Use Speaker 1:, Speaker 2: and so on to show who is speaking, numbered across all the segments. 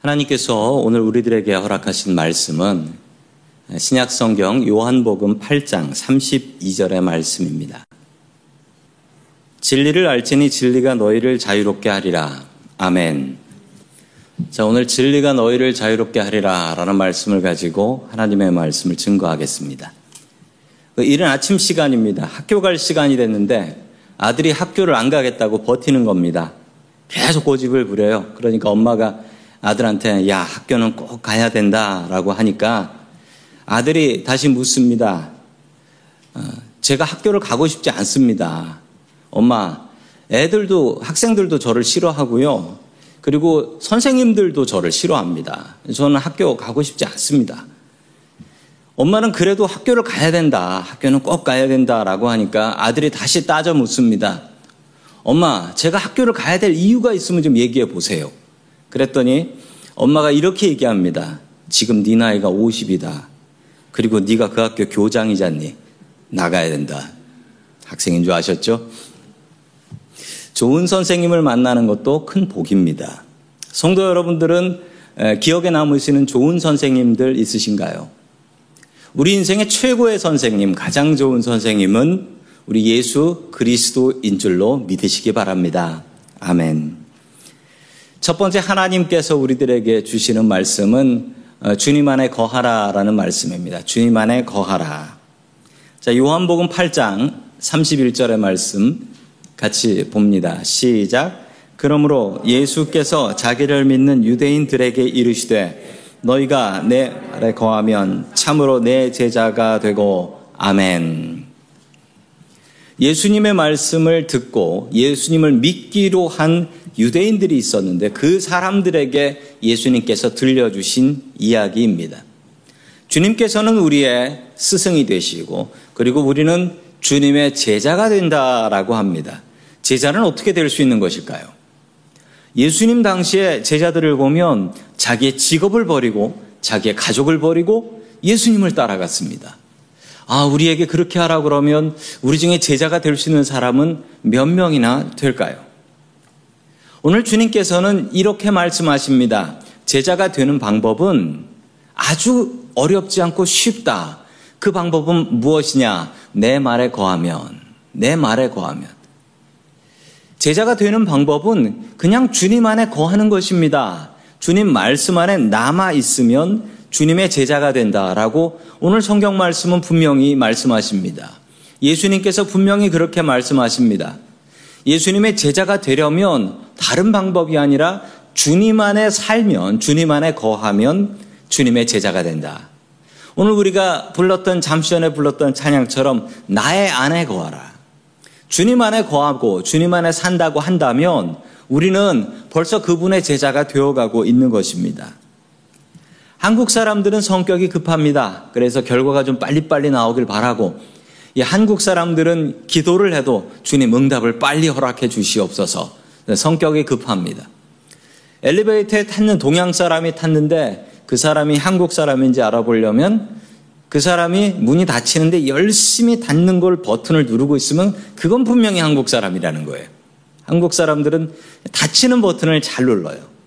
Speaker 1: 하나님께서 오늘 우리들에게 허락하신 말씀은 신약 성경 요한복음 8장 32절의 말씀입니다. 진리를 알지니 진리가 너희를 자유롭게 하리라. 아멘. 자, 오늘 진리가 너희를 자유롭게 하리라 라는 말씀을 가지고 하나님의 말씀을 증거하겠습니다. 그 이른 아침 시간입니다. 학교 갈 시간이 됐는데 아들이 학교를 안 가겠다고 버티는 겁니다. 계속 고집을 부려요. 그러니까 엄마가 아들한테 야 학교는 꼭 가야 된다라고 하니까 아들이 다시 묻습니다. 어, 제가 학교를 가고 싶지 않습니다. 엄마, 애들도 학생들도 저를 싫어하고요. 그리고 선생님들도 저를 싫어합니다. 저는 학교 가고 싶지 않습니다. 엄마는 그래도 학교를 가야 된다. 학교는 꼭 가야 된다라고 하니까 아들이 다시 따져 묻습니다. 엄마, 제가 학교를 가야 될 이유가 있으면 좀 얘기해 보세요. 그랬더니 엄마가 이렇게 얘기합니다. 지금 네 나이가 50이다. 그리고 네가 그 학교 교장이잖니. 나가야 된다. 학생인 줄 아셨죠? 좋은 선생님을 만나는 것도 큰 복입니다. 성도 여러분들은 기억에 남으시는 좋은 선생님들 있으신가요? 우리 인생의 최고의 선생님, 가장 좋은 선생님은 우리 예수 그리스도인 줄로 믿으시기 바랍니다. 아멘. 첫 번째 하나님께서 우리들에게 주시는 말씀은 어, 주님 안에 거하라라는 말씀입니다. 주님 안에 거하라. 자, 요한복음 8장 31절의 말씀 같이 봅니다. 시작. 그러므로 예수께서 자기를 믿는 유대인들에게 이르시되 너희가 내 아래 거하면 참으로 내 제자가 되고 아멘. 예수님의 말씀을 듣고 예수님을 믿기로 한 유대인들이 있었는데 그 사람들에게 예수님께서 들려주신 이야기입니다. 주님께서는 우리의 스승이 되시고 그리고 우리는 주님의 제자가 된다라고 합니다. 제자는 어떻게 될 수 있는 것일까요? 예수님 당시에 제자들을 보면 자기의 직업을 버리고 자기의 가족을 버리고 예수님을 따라갔습니다. 아, 우리에게 그렇게 하라 그러면 우리 중에 제자가 될 수 있는 사람은 몇 명이나 될까요? 오늘 주님께서는 이렇게 말씀하십니다. 제자가 되는 방법은 아주 어렵지 않고 쉽다. 그 방법은 무엇이냐? 내 말에 거하면, 내 말에 거하면. 제자가 되는 방법은 그냥 주님 안에 거하는 것입니다. 주님 말씀 안에 남아 있으면 주님의 제자가 된다라고 오늘 성경 말씀은 분명히 말씀하십니다. 예수님께서 분명히 그렇게 말씀하십니다. 예수님의 제자가 되려면 다른 방법이 아니라 주님 안에 살면, 주님 안에 거하면 주님의 제자가 된다. 오늘 우리가 불렀던 잠시 전에 불렀던 찬양처럼 나의 안에 거하라. 주님 안에 거하고 주님 안에 산다고 한다면 우리는 벌써 그분의 제자가 되어가고 있는 것입니다. 한국 사람들은 성격이 급합니다. 그래서 결과가 좀 빨리빨리 나오길 바라고 이 한국 사람들은 기도를 해도 주님 응답을 빨리 허락해 주시옵소서. 성격이 급합니다. 엘리베이터에 탔는 동양 사람이 탔는데 그 사람이 한국 사람인지 알아보려면 그 사람이 문이 닫히는데 열심히 닫는 걸 버튼을 누르고 있으면 그건 분명히 한국 사람이라는 거예요. 한국 사람들은 닫히는 버튼을 잘 눌러요.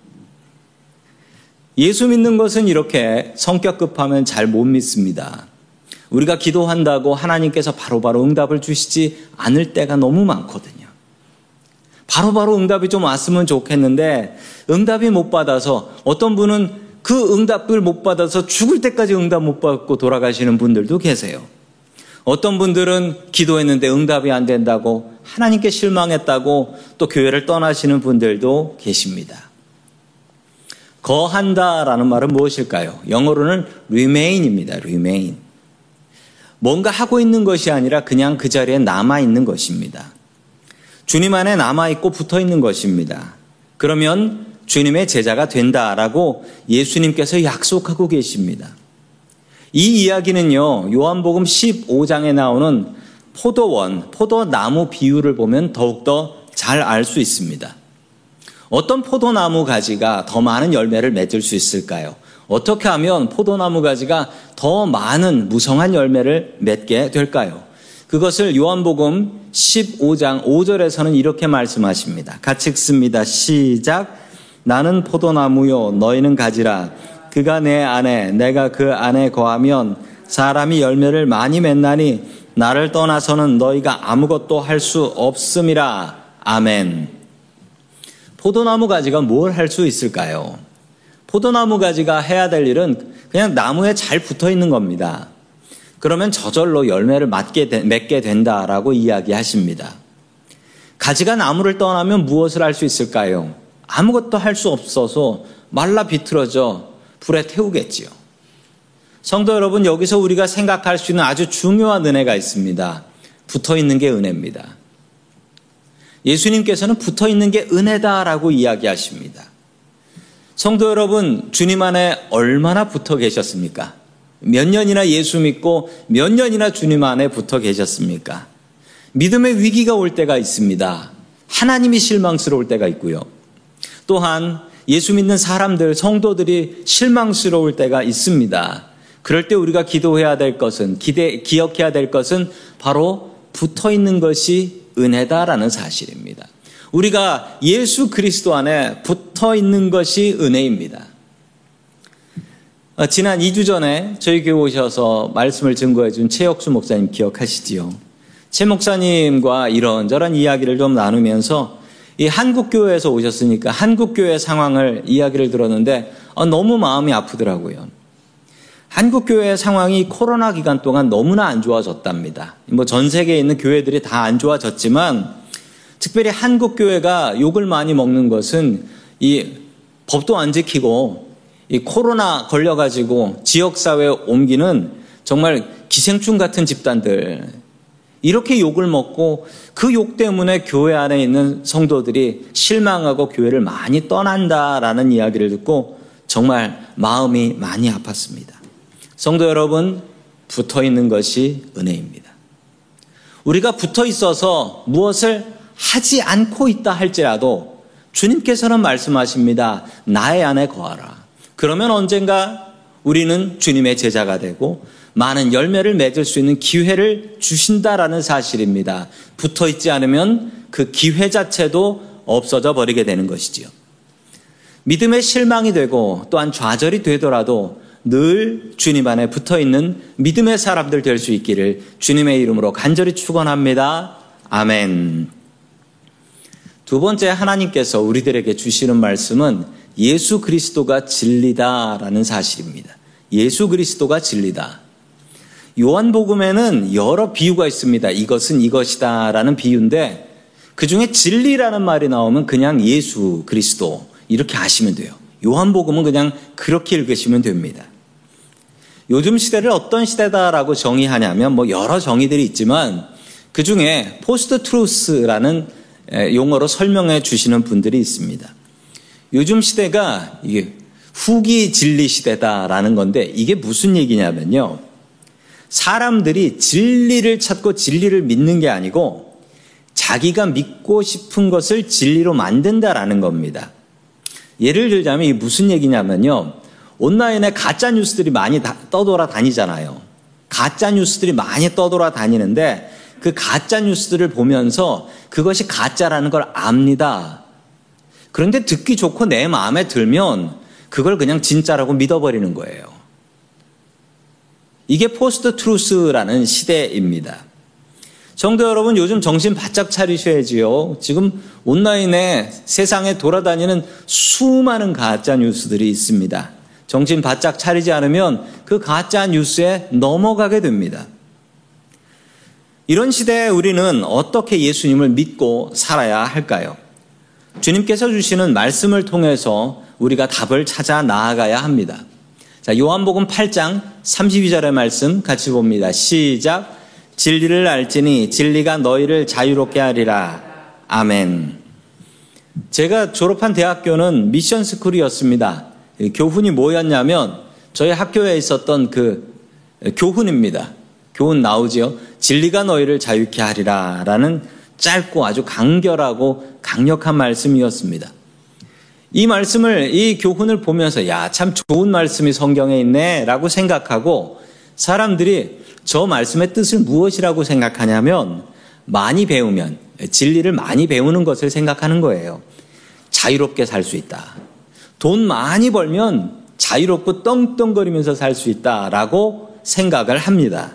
Speaker 1: 예수 믿는 것은 이렇게 성격 급하면 잘 못 믿습니다. 우리가 기도한다고 하나님께서 바로바로 바로 응답을 주시지 않을 때가 너무 많거든요. 바로바로 바로 응답이 좀 왔으면 좋겠는데 응답이 못 받아서 어떤 분은 그 응답을 못 받아서 죽을 때까지 응답 못 받고 돌아가시는 분들도 계세요. 어떤 분들은 기도했는데 응답이 안 된다고 하나님께 실망했다고 또 교회를 떠나시는 분들도 계십니다. 거한다라는 말은 무엇일까요? 영어로는 remain입니다. remain. 뭔가 하고 있는 것이 아니라 그냥 그 자리에 남아 있는 것입니다. 주님 안에 남아 있고 붙어 있는 것입니다. 그러면 주님의 제자가 된다라고 예수님께서 약속하고 계십니다. 이 이야기는요, 요한복음 15장에 나오는 포도원, 포도나무 비유를 보면 더욱더 잘 알 수 있습니다. 어떤 포도나무 가지가 더 많은 열매를 맺을 수 있을까요? 어떻게 하면 포도나무 가지가 더 많은 무성한 열매를 맺게 될까요? 그것을 요한복음 15장 5절에서는 이렇게 말씀하십니다. 같이 읽습니다. 시작. 나는 포도나무요 너희는 가지라 그가 내 안에 내가 그 안에 거하면 사람이 열매를 많이 맺나니 나를 떠나서는 너희가 아무것도 할 수 없음이라 아멘. 포도나무 가지가 뭘 할 수 있을까요? 포도나무 가지가 해야 될 일은 그냥 나무에 잘 붙어 있는 겁니다. 그러면 저절로 열매를 맺게, 맺게 된다라고 이야기하십니다. 가지가 나무를 떠나면 무엇을 할 수 있을까요? 아무것도 할 수 없어서 말라 비틀어져 불에 태우겠지요. 성도 여러분, 여기서 우리가 생각할 수 있는 아주 중요한 은혜가 있습니다. 붙어 있는 게 은혜입니다. 예수님께서는 붙어 있는 게 은혜다라고 이야기하십니다. 성도 여러분, 주님 안에 얼마나 붙어 계셨습니까? 몇 년이나 예수 믿고 몇 년이나 주님 안에 붙어 계셨습니까? 믿음의 위기가 올 때가 있습니다. 하나님이 실망스러울 때가 있고요. 또한 예수 믿는 사람들, 성도들이 실망스러울 때가 있습니다. 그럴 때 우리가 기도해야 될 것은, 기대, 기억해야 될 것은 바로 붙어 있는 것이 은혜다라는 사실입니다. 우리가 예수 그리스도 안에 붙어 있는 것이 은혜입니다. 어, 지난 2주 전에 저희 교회 오셔서 말씀을 증거해 준 최혁수 목사님 기억하시지요? 최 목사님과 이런저런 이야기를 좀 나누면서 이 한국교회에서 오셨으니까 한국교회 상황을 이야기를 들었는데 어, 너무 마음이 아프더라고요. 한국 교회 상황이 코로나 기간 동안 너무나 안 좋아졌답니다. 뭐 전 세계에 있는 교회들이 다 안 좋아졌지만 특별히 한국 교회가 욕을 많이 먹는 것은 이 법도 안 지키고 이 코로나 걸려 가지고 지역 사회에 옮기는 정말 기생충 같은 집단들, 이렇게 욕을 먹고 그 욕 때문에 교회 안에 있는 성도들이 실망하고 교회를 많이 떠난다라는 이야기를 듣고 정말 마음이 많이 아팠습니다. 성도 여러분, 붙어 있는 것이 은혜입니다. 우리가 붙어 있어서 무엇을 하지 않고 있다 할지라도 주님께서는 말씀하십니다. 나의 안에 거하라. 그러면 언젠가 우리는 주님의 제자가 되고 많은 열매를 맺을 수 있는 기회를 주신다라는 사실입니다. 붙어 있지 않으면 그 기회 자체도 없어져 버리게 되는 것이지요. 믿음의 실망이 되고 또한 좌절이 되더라도 늘 주님 안에 붙어 있는 믿음의 사람들 될 수 있기를 주님의 이름으로 간절히 축원합니다. 아멘. 두 번째 하나님께서 우리들에게 주시는 말씀은 예수 그리스도가 진리다라는 사실입니다. 예수 그리스도가 진리다. 요한복음에는 여러 비유가 있습니다. 이것은 이것이다라는 비유인데 그 중에 진리라는 말이 나오면 그냥 예수 그리스도 이렇게 하시면 돼요. 요한복음은 그냥 그렇게 읽으시면 됩니다. 요즘 시대를 어떤 시대다라고 정의하냐면 뭐 여러 정의들이 있지만 그 중에 post truth라는 용어로 설명해 주시는 분들이 있습니다. 요즘 시대가 이게 후기 진리 시대다라는 건데 이게 무슨 얘기냐면요. 사람들이 진리를 찾고 진리를 믿는 게 아니고 자기가 믿고 싶은 것을 진리로 만든다라는 겁니다. 예를 들자면 이게 무슨 얘기냐면요. 온라인에 가짜 뉴스들이 많이 떠돌아 다니잖아요. 가짜 뉴스들이 많이 떠돌아 다니는데 그 가짜 뉴스들을 보면서 그것이 가짜라는 걸 압니다. 그런데 듣기 좋고 내 마음에 들면 그걸 그냥 진짜라고 믿어버리는 거예요. 이게 post truth라는 시대입니다. 성도 여러분, 요즘 정신 바짝 차리셔야지요. 지금 온라인에 세상에 돌아다니는 수많은 가짜 뉴스들이 있습니다. 정신 바짝 차리지 않으면 그 가짜 뉴스에 넘어가게 됩니다. 이런 시대에 우리는 어떻게 예수님을 믿고 살아야 할까요? 주님께서 주시는 말씀을 통해서 우리가 답을 찾아 나아가야 합니다. 자, 요한복음 8장 32절의 말씀 같이 봅니다. 시작. 진리를 알지니 진리가 너희를 자유롭게 하리라. 아멘. 제가 졸업한 대학교는 미션 스쿨이었습니다. 교훈이 뭐였냐면 저희 학교에 있었던 그 교훈입니다. 교훈 나오지요. 진리가 너희를 자유케 하리라. 라는 짧고 아주 간결하고 강력한 말씀이었습니다. 이 말씀을, 이 교훈을 보면서, 야, 참 좋은 말씀이 성경에 있네, 라고 생각하고, 사람들이 저 말씀의 뜻을 무엇이라고 생각하냐면, 많이 배우면, 진리를 많이 배우는 것을 생각하는 거예요. 자유롭게 살 수 있다. 돈 많이 벌면 자유롭고 떵떵거리면서 살 수 있다라고 생각을 합니다.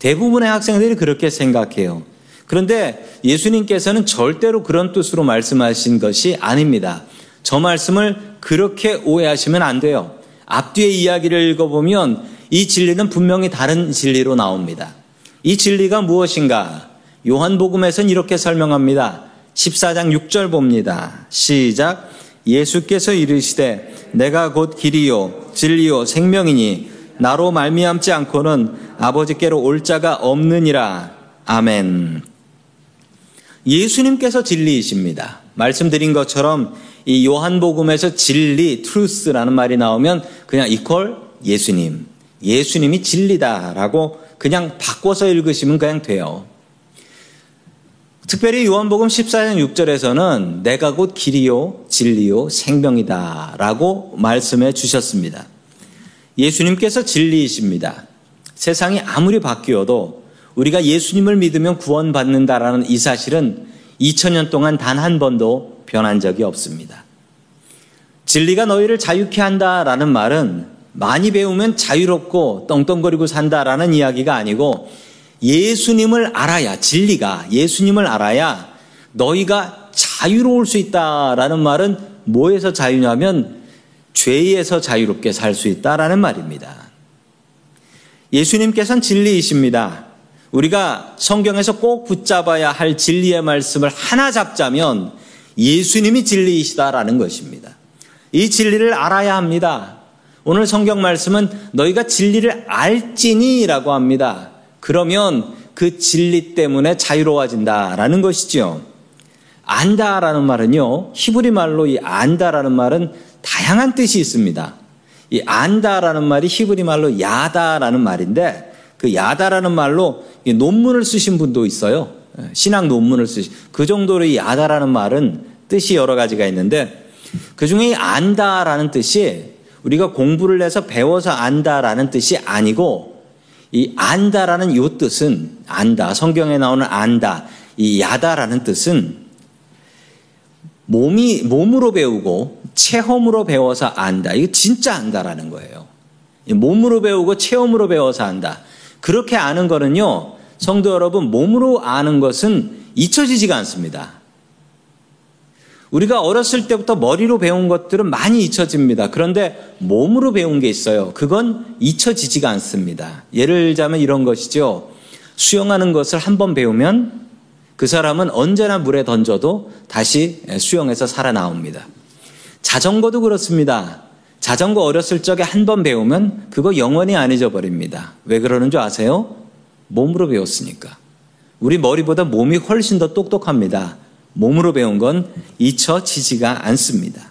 Speaker 1: 대부분의 학생들이 그렇게 생각해요. 그런데 예수님께서는 절대로 그런 뜻으로 말씀하신 것이 아닙니다. 저 말씀을 그렇게 오해하시면 안 돼요. 앞뒤의 이야기를 읽어보면 이 진리는 분명히 다른 진리로 나옵니다. 이 진리가 무엇인가? 요한복음에서는 이렇게 설명합니다. 14장 6절 봅니다. 시작. 예수께서 이르시되 내가 곧 길이요 진리요 생명이니 나로 말미암지 않고는 아버지께로 올 자가 없느니라. 아멘. 예수님께서 진리이십니다. 말씀드린 것처럼 이 요한복음에서 진리, truth라는 말이 나오면 그냥 equal 예수님. 예수님이 진리다라고 그냥 바꿔서 읽으시면 그냥 돼요. 특별히 요한복음 14장 6절에서는 내가 곧 길이요, 진리요, 생명이다 라고 말씀해 주셨습니다. 예수님께서 진리이십니다. 세상이 아무리 바뀌어도 우리가 예수님을 믿으면 구원받는다라는 이 사실은 2000년 동안 단 한 번도 변한 적이 없습니다. 진리가 너희를 자유케 한다라는 말은 많이 배우면 자유롭고 떵떵거리고 산다라는 이야기가 아니고 예수님을 알아야 진리가 예수님을 알아야 너희가 자유로울 수 있다라는 말은 뭐에서 자유냐면 죄에서 자유롭게 살 수 있다라는 말입니다. 예수님께서는 진리이십니다. 우리가 성경에서 꼭 붙잡아야 할 진리의 말씀을 하나 잡자면 예수님이 진리이시다라는 것입니다. 이 진리를 알아야 합니다. 오늘 성경 말씀은 너희가 진리를 알지니라고 합니다. 그러면 그 진리 때문에 자유로워진다라는 것이죠. 안다라는 말은요, 히브리 말로 이 안다라는 말은 다양한 뜻이 있습니다. 이 안다라는 말이 히브리 말로 야다라는 말인데 그 야다라는 말로 논문을 쓰신 분도 있어요. 신학 논문을 쓰신 그 정도로 이 야다라는 말은 뜻이 여러 가지가 있는데 그 중에 이 안다라는 뜻이 우리가 공부를 해서 배워서 안다라는 뜻이 아니고 이 안다라는 요 뜻은 안다 성경에 나오는 안다 이 야다라는 뜻은 몸이 몸으로 배우고 체험으로 배워서 안다. 이거 진짜 안다라는 거예요. 몸으로 배우고 체험으로 배워서 안다. 그렇게 아는 거는요. 성도 여러분 몸으로 아는 것은 잊혀지지가 않습니다. 우리가 어렸을 때부터 머리로 배운 것들은 많이 잊혀집니다. 그런데 몸으로 배운 게 있어요. 그건 잊혀지지가 않습니다. 예를 들자면 이런 것이죠. 수영하는 것을 한 번 배우면 그 사람은 언제나 물에 던져도 다시 수영해서 살아나옵니다. 자전거도 그렇습니다. 자전거 어렸을 적에 한 번 배우면 그거 영원히 안 잊어버립니다. 왜 그러는 줄 아세요? 몸으로 배웠으니까. 우리 머리보다 몸이 훨씬 더 똑똑합니다. 몸으로 배운 건 잊혀지지가 않습니다.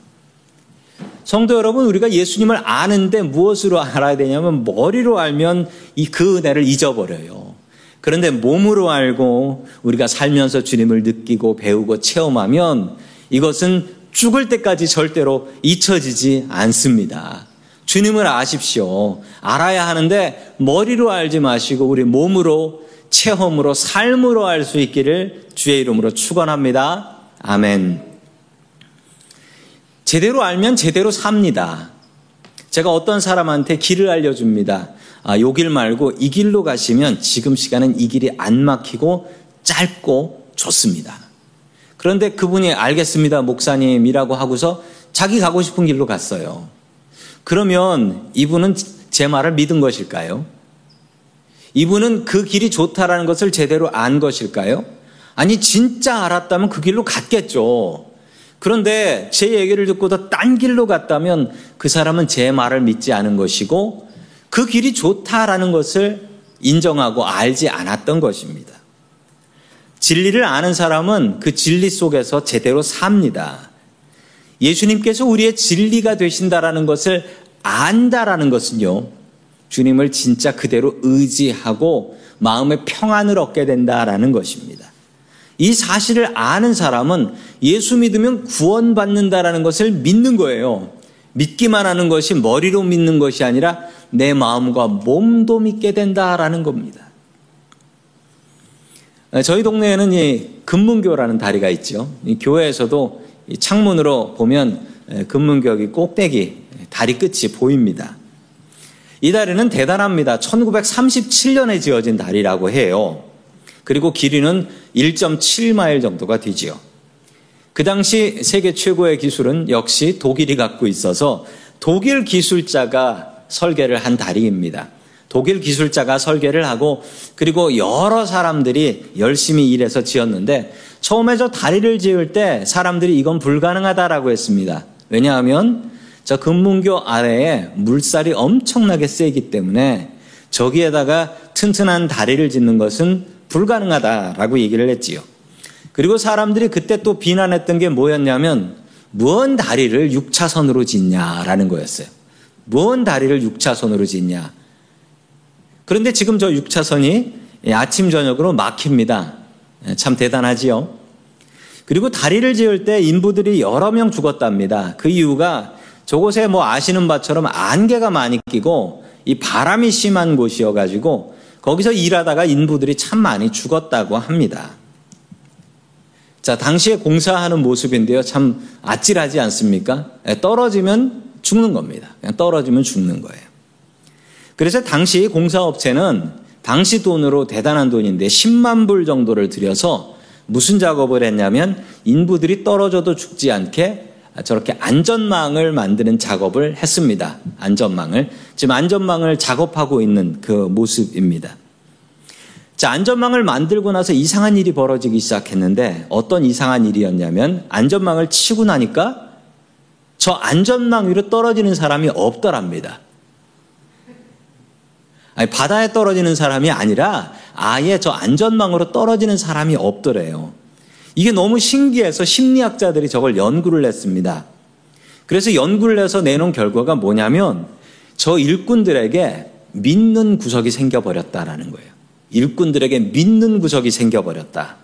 Speaker 1: 성도 여러분, 우리가 예수님을 아는데 무엇으로 알아야 되냐면 머리로 알면 이 그 은혜를 잊어버려요. 그런데 몸으로 알고 우리가 살면서 주님을 느끼고 배우고 체험하면 이것은 죽을 때까지 절대로 잊혀지지 않습니다. 주님을 아십시오. 알아야 하는데 머리로 알지 마시고 우리 몸으로 체험으로 삶으로 알 수 있기를 주의 이름으로 축원합니다. 아멘. 제대로 알면 제대로 삽니다. 제가 어떤 사람한테 길을 알려줍니다. 아, 요길 말고 이 길로 가시면 지금 시간은 이 길이 안 막히고 짧고 좋습니다. 그런데 그분이 알겠습니다, 목사님이라고 하고서 자기 가고 싶은 길로 갔어요. 그러면 이분은 제 말을 믿은 것일까요? 이분은 그 길이 좋다라는 것을 제대로 안 것일까요? 아니, 진짜 알았다면 그 길로 갔겠죠. 그런데 제 얘기를 듣고도 딴 길로 갔다면 그 사람은 제 말을 믿지 않은 것이고 그 길이 좋다라는 것을 인정하고 알지 않았던 것입니다. 진리를 아는 사람은 그 진리 속에서 제대로 삽니다. 예수님께서 우리의 진리가 되신다라는 것을 안다라는 것은요. 주님을 진짜 그대로 의지하고 마음의 평안을 얻게 된다라는 것입니다. 이 사실을 아는 사람은 예수 믿으면 구원받는다라는 것을 믿는 거예요. 믿기만 하는 것이 머리로 믿는 것이 아니라 내 마음과 몸도 믿게 된다라는 겁니다. 저희 동네에는 이 금문교라는 다리가 있죠. 이 교회에서도 이 창문으로 보면 금문교기 꼭대기 다리 끝이 보입니다. 이 다리는 대단합니다. 1937년에 지어진 다리라고 해요. 그리고 길이는 1.7마일 정도가 되지요. 그 당시 세계 최고의 기술은 역시 독일이 갖고 있어서 독일 기술자가 설계를 한 다리입니다. 독일 기술자가 설계를 하고 그리고 여러 사람들이 열심히 일해서 지었는데 처음에 저 다리를 지을 때 사람들이 이건 불가능하다라고 했습니다. 왜냐하면 저 금문교 아래에 물살이 엄청나게 세기 때문에 저기에다가 튼튼한 다리를 짓는 것은 불가능하다라고 얘기를 했지요. 그리고 사람들이 그때 또 비난했던 게 뭐였냐면 무언 다리를 6차선으로 짓냐라는 거였어요. 무언 다리를 6차선으로 짓냐. 그런데 지금 저 6차선이 아침 저녁으로 막힙니다. 예, 참 대단하지요. 그리고 다리를 지을 때 인부들이 여러 명 죽었답니다. 그 이유가 저곳에 뭐 아시는 바처럼 안개가 많이 끼고 이 바람이 심한 곳이어가지고 거기서 일하다가 인부들이 참 많이 죽었다고 합니다. 자, 당시에 공사하는 모습인데요. 참 아찔하지 않습니까? 예, 떨어지면 죽는 겁니다. 그냥 떨어지면 죽는 거예요. 그래서 당시 공사업체는 당시 돈으로 대단한 돈인데 10만 불 정도를 들여서 무슨 작업을 했냐면 인부들이 떨어져도 죽지 않게 저렇게 안전망을 만드는 작업을 했습니다. 안전망을. 지금 안전망을 작업하고 있는 그 모습입니다. 자, 안전망을 만들고 나서 이상한 일이 벌어지기 시작했는데 어떤 이상한 일이었냐면 안전망을 치고 나니까 저 안전망 위로 떨어지는 사람이 없더랍니다. 아니, 바다에 떨어지는 사람이 아니라 아예 저 안전망으로 떨어지는 사람이 없더래요. 이게 너무 신기해서 심리학자들이 저걸 연구를 했습니다. 그래서 연구를 해서 내놓은 결과가 뭐냐면 저 일꾼들에게 믿는 구석이 생겨버렸다라는 거예요. 일꾼들에게 믿는 구석이 생겨버렸다.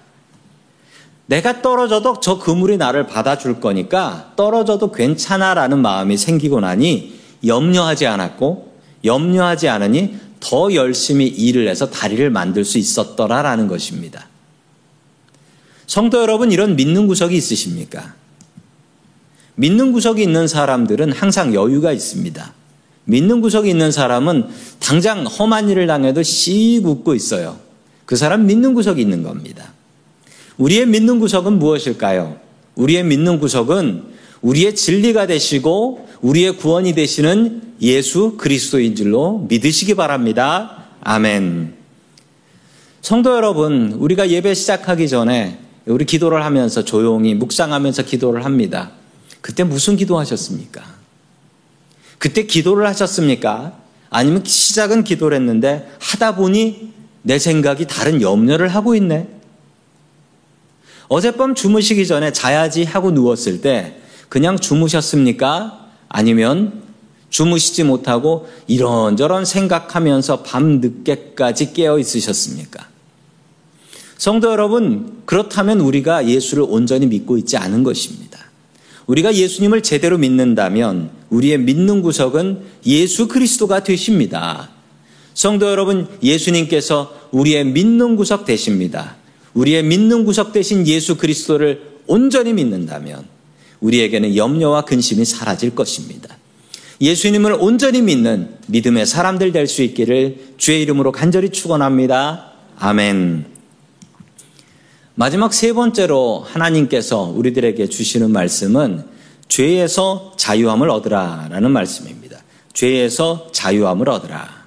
Speaker 1: 내가 떨어져도 저 그물이 나를 받아줄 거니까 떨어져도 괜찮아라는 마음이 생기고 나니 염려하지 않았고 염려하지 않으니 더 열심히 일을 해서 다리를 만들 수 있었더라라는 것입니다. 성도 여러분, 이런 믿는 구석이 있으십니까? 믿는 구석이 있는 사람들은 항상 여유가 있습니다. 믿는 구석이 있는 사람은 당장 험한 일을 당해도 씩 웃고 있어요. 그 사람 믿는 구석이 있는 겁니다. 우리의 믿는 구석은 무엇일까요? 우리의 믿는 구석은 우리의 진리가 되시고 우리의 구원이 되시는 예수 그리스도인 줄로 믿으시기 바랍니다. 아멘. 성도 여러분, 우리가 예배 시작하기 전에 우리 기도를 하면서 조용히 묵상하면서 기도를 합니다. 그때 무슨 기도하셨습니까? 그때 기도를 하셨습니까? 아니면 시작은 기도를 했는데 하다 보니 내 생각이 다른 염려를 하고 있네. 어젯밤 주무시기 전에 자야지 하고 누웠을 때 그냥 주무셨습니까? 아니면 주무시지 못하고 이런저런 생각하면서 밤 늦게까지 깨어 있으셨습니까? 성도 여러분, 그렇다면 우리가 예수를 온전히 믿고 있지 않은 것입니다. 우리가 예수님을 제대로 믿는다면 우리의 믿는 구석은 예수 그리스도가 되십니다. 성도 여러분, 예수님께서 우리의 믿는 구석 되십니다. 우리의 믿는 구석 되신 예수 그리스도를 온전히 믿는다면 우리에게는 염려와 근심이 사라질 것입니다. 예수님을 온전히 믿는 믿음의 사람들 될 수 있기를 주의 이름으로 간절히 축원합니다. 아멘. 마지막 세 번째로 하나님께서 우리들에게 주시는 말씀은 죄에서 자유함을 얻으라 라는 말씀입니다. 죄에서 자유함을 얻으라.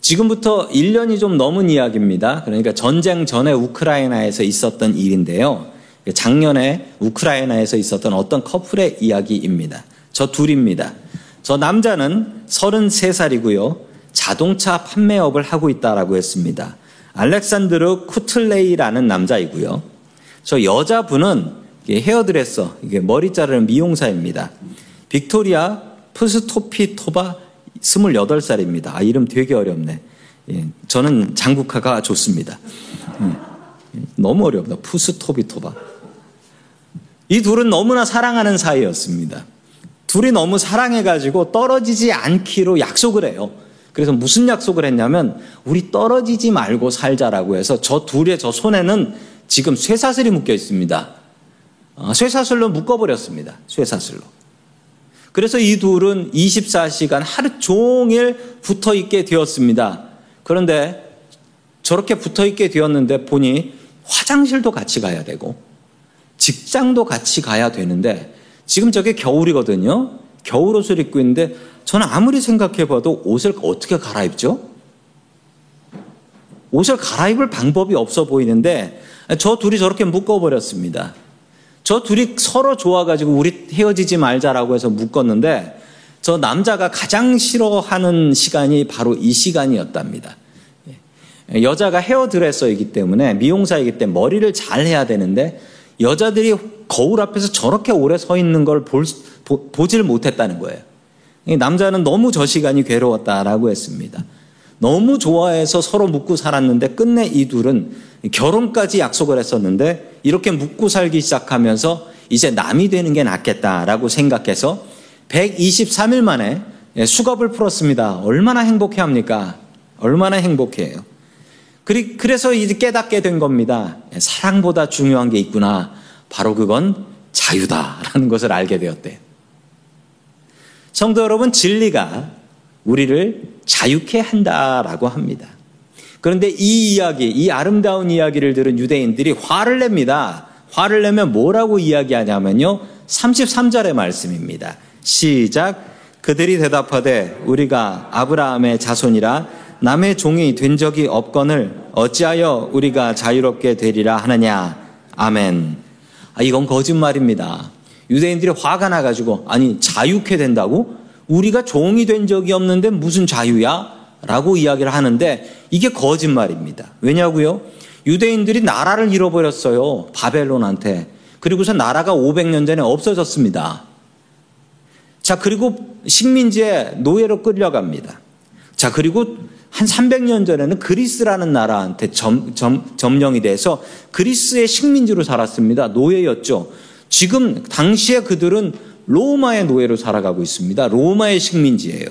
Speaker 1: 지금부터 1년이 좀 넘은 이야기입니다. 그러니까 전쟁 전에 우크라이나에서 있었던 일인데요. 작년에 우크라이나에서 있었던 어떤 커플의 이야기입니다. 저 둘입니다. 저 남자는 33살이고요. 자동차 판매업을 하고 있다라고 했습니다. 알렉산드르 쿠틀레이라는 남자이고요. 저 여자분은 헤어드레서, 이게 머리 자르는 미용사입니다. 빅토리아 푸스토피토바 28살입니다. 아, 이름 되게 어렵네. 예, 저는 장국화가 좋습니다. 음, 너무 어렵다. 푸스토비토바. 이 둘은 너무나 사랑하는 사이였습니다. 둘이 너무 사랑해가지고 떨어지지 않기로 약속을 해요. 그래서 무슨 약속을 했냐면 우리 떨어지지 말고 살자라고 해서 저 둘의 저 손에는 지금 쇠사슬이 묶여 있습니다. 어, 쇠사슬로 묶어버렸습니다. 쇠사슬로. 그래서 이 둘은 24시간 하루 종일 붙어 있게 되었습니다. 그런데 저렇게 붙어 있게 되었는데 보니 화장실도 같이 가야 되고 직장도 같이 가야 되는데 지금 저게 겨울이거든요. 겨울 옷을 입고 있는데 저는 아무리 생각해 봐도 옷을 어떻게 갈아입죠? 옷을 갈아입을 방법이 없어 보이는데 저 둘이 저렇게 묶어버렸습니다. 저 둘이 서로 좋아가지고 우리 헤어지지 말자라고 해서 묶었는데 저 남자가 가장 싫어하는 시간이 바로 이 시간이었답니다. 여자가 헤어드레서이기 때문에 미용사이기 때문에 머리를 잘 해야 되는데 여자들이 거울 앞에서 저렇게 오래 서 있는 걸 볼, 보질 못했다는 거예요. 남자는 너무 저 시간이 괴로웠다라고 했습니다. 너무 좋아해서 서로 묻고 살았는데 끝내 이 둘은 결혼까지 약속을 했었는데 이렇게 묻고 살기 시작하면서 이제 남이 되는 게 낫겠다라고 생각해서 123일 만에 수갑을 풀었습니다. 얼마나 행복해 합니까? 얼마나 행복해요. 그래서 이제 깨닫게 된 겁니다. 사랑보다 중요한 게 있구나. 바로 그건 자유다라는 것을 알게 되었대요. 성도 여러분, 진리가 우리를 자유케 한다라고 합니다. 그런데 이 이야기, 이 아름다운 이야기를 들은 유대인들이 화를 냅니다. 화를 내면 뭐라고 이야기하냐면요. 33절의 말씀입니다. 시작. 그들이 대답하되 우리가 아브라함의 자손이라 남의 종이 된 적이 없거늘 어찌하여 우리가 자유롭게 되리라 하느냐. 아멘. 아, 이건 거짓말입니다. 유대인들이 화가 나가지고 아니 자유케 된다고? 우리가 종이 된 적이 없는데 무슨 자유야? 라고 이야기를 하는데 이게 거짓말입니다. 왜냐고요? 유대인들이 나라를 잃어버렸어요. 바벨론한테. 그리고서 나라가 500년 전에 없어졌습니다. 자, 그리고 식민지에 노예로 끌려갑니다. 자, 그리고 한 300년 전에는 그리스라는 나라한테 점, 점, 점령이 돼서 그리스의 식민지로 살았습니다. 노예였죠. 지금 당시에 그들은 로마의 노예로 살아가고 있습니다. 로마의 식민지예요.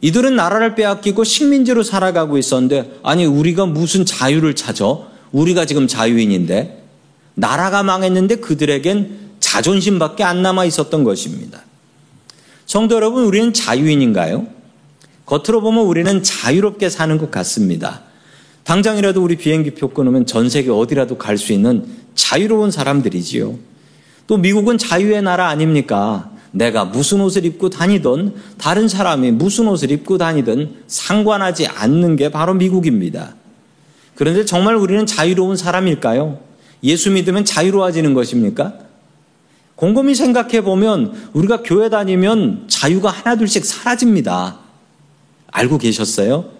Speaker 1: 이들은 나라를 빼앗기고 식민지로 살아가고 있었는데 아니 우리가 무슨 자유를 찾아? 우리가 지금 자유인인데 나라가 망했는데 그들에겐 자존심밖에 안 남아 있었던 것입니다. 성도 여러분, 우리는 자유인인가요? 겉으로 보면 우리는 자유롭게 사는 것 같습니다. 당장이라도 우리 비행기표 끊으면 전 세계 어디라도 갈 수 있는 자유로운 사람들이지요. 또 미국은 자유의 나라 아닙니까? 내가 무슨 옷을 입고 다니든 다른 사람이 무슨 옷을 입고 다니든 상관하지 않는 게 바로 미국입니다. 그런데 정말 우리는 자유로운 사람일까요? 예수 믿으면 자유로워지는 것입니까? 곰곰이 생각해 보면 우리가 교회 다니면 자유가 하나둘씩 사라집니다. 알고 계셨어요?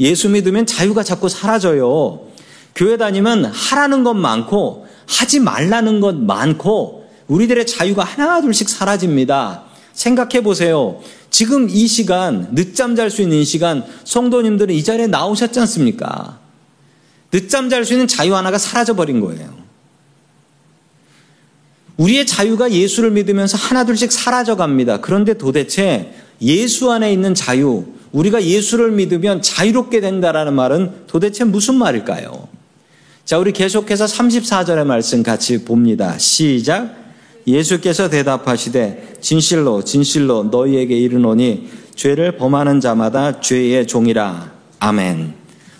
Speaker 1: 예수 믿으면 자유가 자꾸 사라져요. 교회 다니면 하라는 것 많고 하지 말라는 것 많고 우리들의 자유가 하나둘씩 사라집니다. 생각해 보세요. 지금 이 시간, 늦잠 잘 수 있는 시간, 성도님들은 이 자리에 나오셨지 않습니까? 늦잠 잘 수 있는 자유 하나가 사라져 버린 거예요. 우리의 자유가 예수를 믿으면서 하나둘씩 사라져 갑니다. 그런데 도대체 예수 안에 있는 자유, 우리가 예수를 믿으면 자유롭게 된다라는 말은 도대체 무슨 말일까요? 자, 우리 계속해서 34절의 말씀 같이 봅니다. 시작. 예수께서 대답하시되 진실로 진실로 너희에게 이르노니 죄를 범하는 자마다 죄의 종이라. 아멘.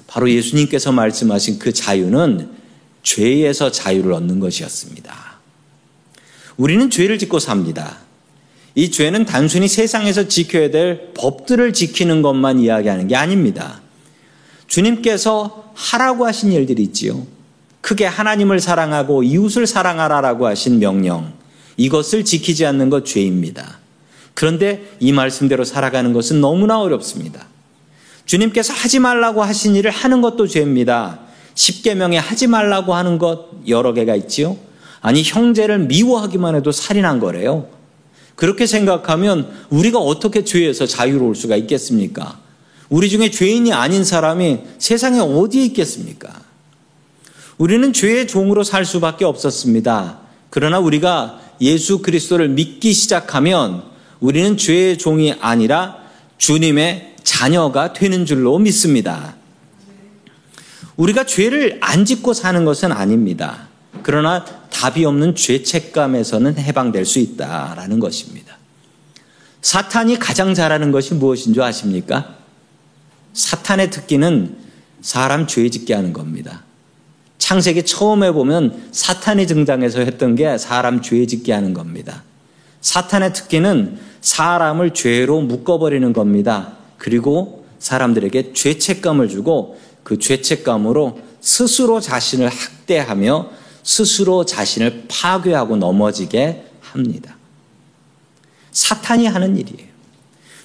Speaker 1: 바로 예수님께서 말씀하신 그 자유는 죄에서 자유를 얻는 것이었습니다. 우리는 죄를 짓고 삽니다. 이 죄는 단순히 세상에서 지켜야 될 법들을 지키는 것만 이야기하는 게 아닙니다. 주님께서 하라고 하신 일들이 있지요. 크게 하나님을 사랑하고 이웃을 사랑하라라고 하신 명령. 이것을 지키지 않는 것 죄입니다. 그런데 이 말씀대로 살아가는 것은 너무나 어렵습니다. 주님께서 하지 말라고 하신 일을 하는 것도 죄입니다. 십계명에 하지 말라고 하는 것 여러 개가 있지요. 아니 형제를 미워하기만 해도 살인한 거래요. 그렇게 생각하면 우리가 어떻게 죄에서 자유로울 수가 있겠습니까? 우리 중에 죄인이 아닌 사람이 세상에 어디에 있겠습니까? 우리는 죄의 종으로 살 수밖에 없었습니다. 그러나 우리가 예수 그리스도를 믿기 시작하면 우리는 죄의 종이 아니라 주님의 자녀가 되는 줄로 믿습니다. 우리가 죄를 안 짓고 사는 것은 아닙니다. 그러나 답이 없는 죄책감에서는 해방될 수 있다라는 것입니다. 사탄이 가장 잘하는 것이 무엇인 줄 아십니까? 사탄의 특기는 사람 죄 짓게 하는 겁니다. 창세기 처음에 보면 사탄이 등장해서 했던 게 사람 죄 짓게 하는 겁니다. 사탄의 특기는 사람을 죄로 묶어버리는 겁니다. 그리고 사람들에게 죄책감을 주고 그 죄책감으로 스스로 자신을 학대하며 스스로 자신을 파괴하고 넘어지게 합니다. 사탄이 하는 일이에요.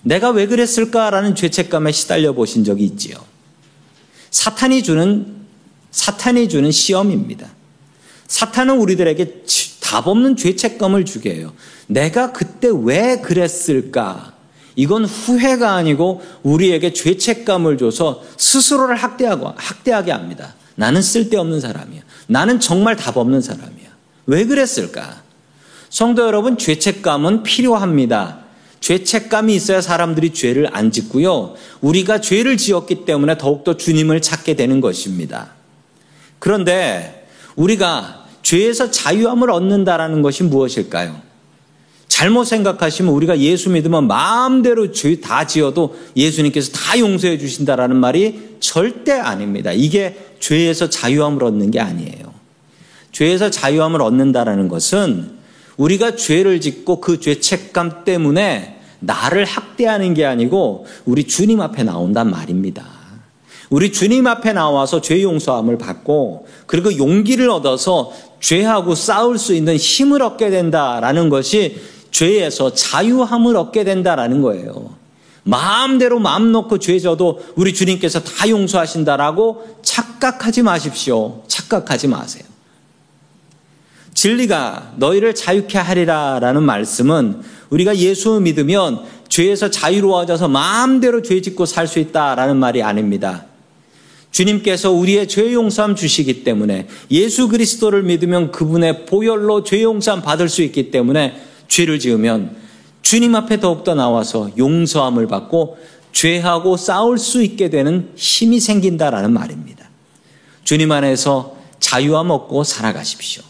Speaker 1: 내가 왜 그랬을까라는 죄책감에 시달려 보신 적이 있지요. 사탄이 주는 사탄이 주는 시험입니다. 사탄은 우리들에게 답 없는 죄책감을 주게 해요. 내가 그때 왜 그랬을까? 이건 후회가 아니고 우리에게 죄책감을 줘서 스스로를 학대하고 학대하게 합니다. 나는 쓸데없는 사람이야. 나는 정말 답 없는 사람이야. 왜 그랬을까? 성도 여러분, 죄책감은 필요합니다. 죄책감이 있어야 사람들이 죄를 안 짓고요. 우리가 죄를 지었기 때문에 더욱더 주님을 찾게 되는 것입니다. 그런데 우리가 죄에서 자유함을 얻는다라는 것이 무엇일까요? 잘못 생각하시면 우리가 예수 믿으면 마음대로 죄 다 지어도 예수님께서 다 용서해 주신다라는 말이 절대 아닙니다. 이게 죄에서 자유함을 얻는 게 아니에요. 죄에서 자유함을 얻는다라는 것은 우리가 죄를 짓고 그 죄책감 때문에 나를 학대하는 게 아니고 우리 주님 앞에 나온단 말입니다. 우리 주님 앞에 나와서 죄 용서함을 받고 그리고 용기를 얻어서 죄하고 싸울 수 있는 힘을 얻게 된다라는 것이 죄에서 자유함을 얻게 된다라는 거예요. 마음대로 마음 놓고 죄 져도 우리 주님께서 다 용서하신다라고 착각하지 마십시오. 착각하지 마세요. 진리가 너희를 자유케 하리라라는 말씀은 우리가 예수 믿으면 죄에서 자유로워져서 마음대로 죄 짓고 살 수 있다라는 말이 아닙니다. 주님께서 우리의 죄 용서함 주시기 때문에 예수 그리스도를 믿으면 그분의 보혈로 죄 용서함 받을 수 있기 때문에 죄를 지으면 주님 앞에 더욱더 나와서 용서함을 받고 죄하고 싸울 수 있게 되는 힘이 생긴다라는 말입니다. 주님 안에서 자유함 얻고 살아가십시오.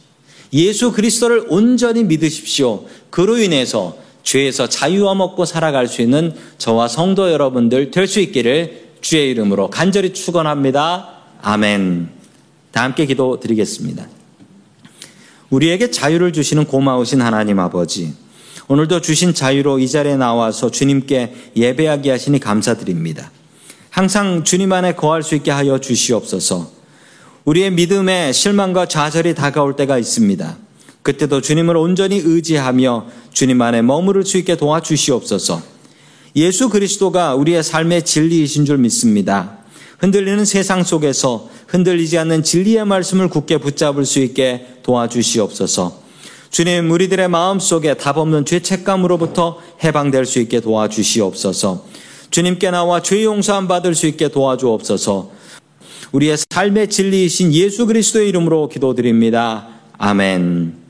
Speaker 1: 예수 그리스도를 온전히 믿으십시오. 그로 인해서 죄에서 자유함 얻고 살아갈 수 있는 저와 성도 여러분들 될 수 있기를 주의 이름으로 간절히 축원합니다. 아멘. 다 함께 기도 드리겠습니다. 우리에게 자유를 주시는 고마우신 하나님 아버지. 오늘도 주신 자유로 이 자리에 나와서 주님께 예배하게 하시니 감사드립니다. 항상 주님 안에 거할 수 있게 하여 주시옵소서. 우리의 믿음에 실망과 좌절이 다가올 때가 있습니다. 그때도 주님을 온전히 의지하며 주님 안에 머무를 수 있게 도와주시옵소서. 예수 그리스도가 우리의 삶의 진리이신 줄 믿습니다. 흔들리는 세상 속에서 흔들리지 않는 진리의 말씀을 굳게 붙잡을 수 있게 도와주시옵소서. 주님, 우리들의 마음 속에 답 없는 죄책감으로부터 해방될 수 있게 도와주시옵소서. 주님께 나와 죄 용서함 받을 수 있게 도와주옵소서. 우리의 삶의 진리이신 예수 그리스도의 이름으로 기도드립니다. 아멘.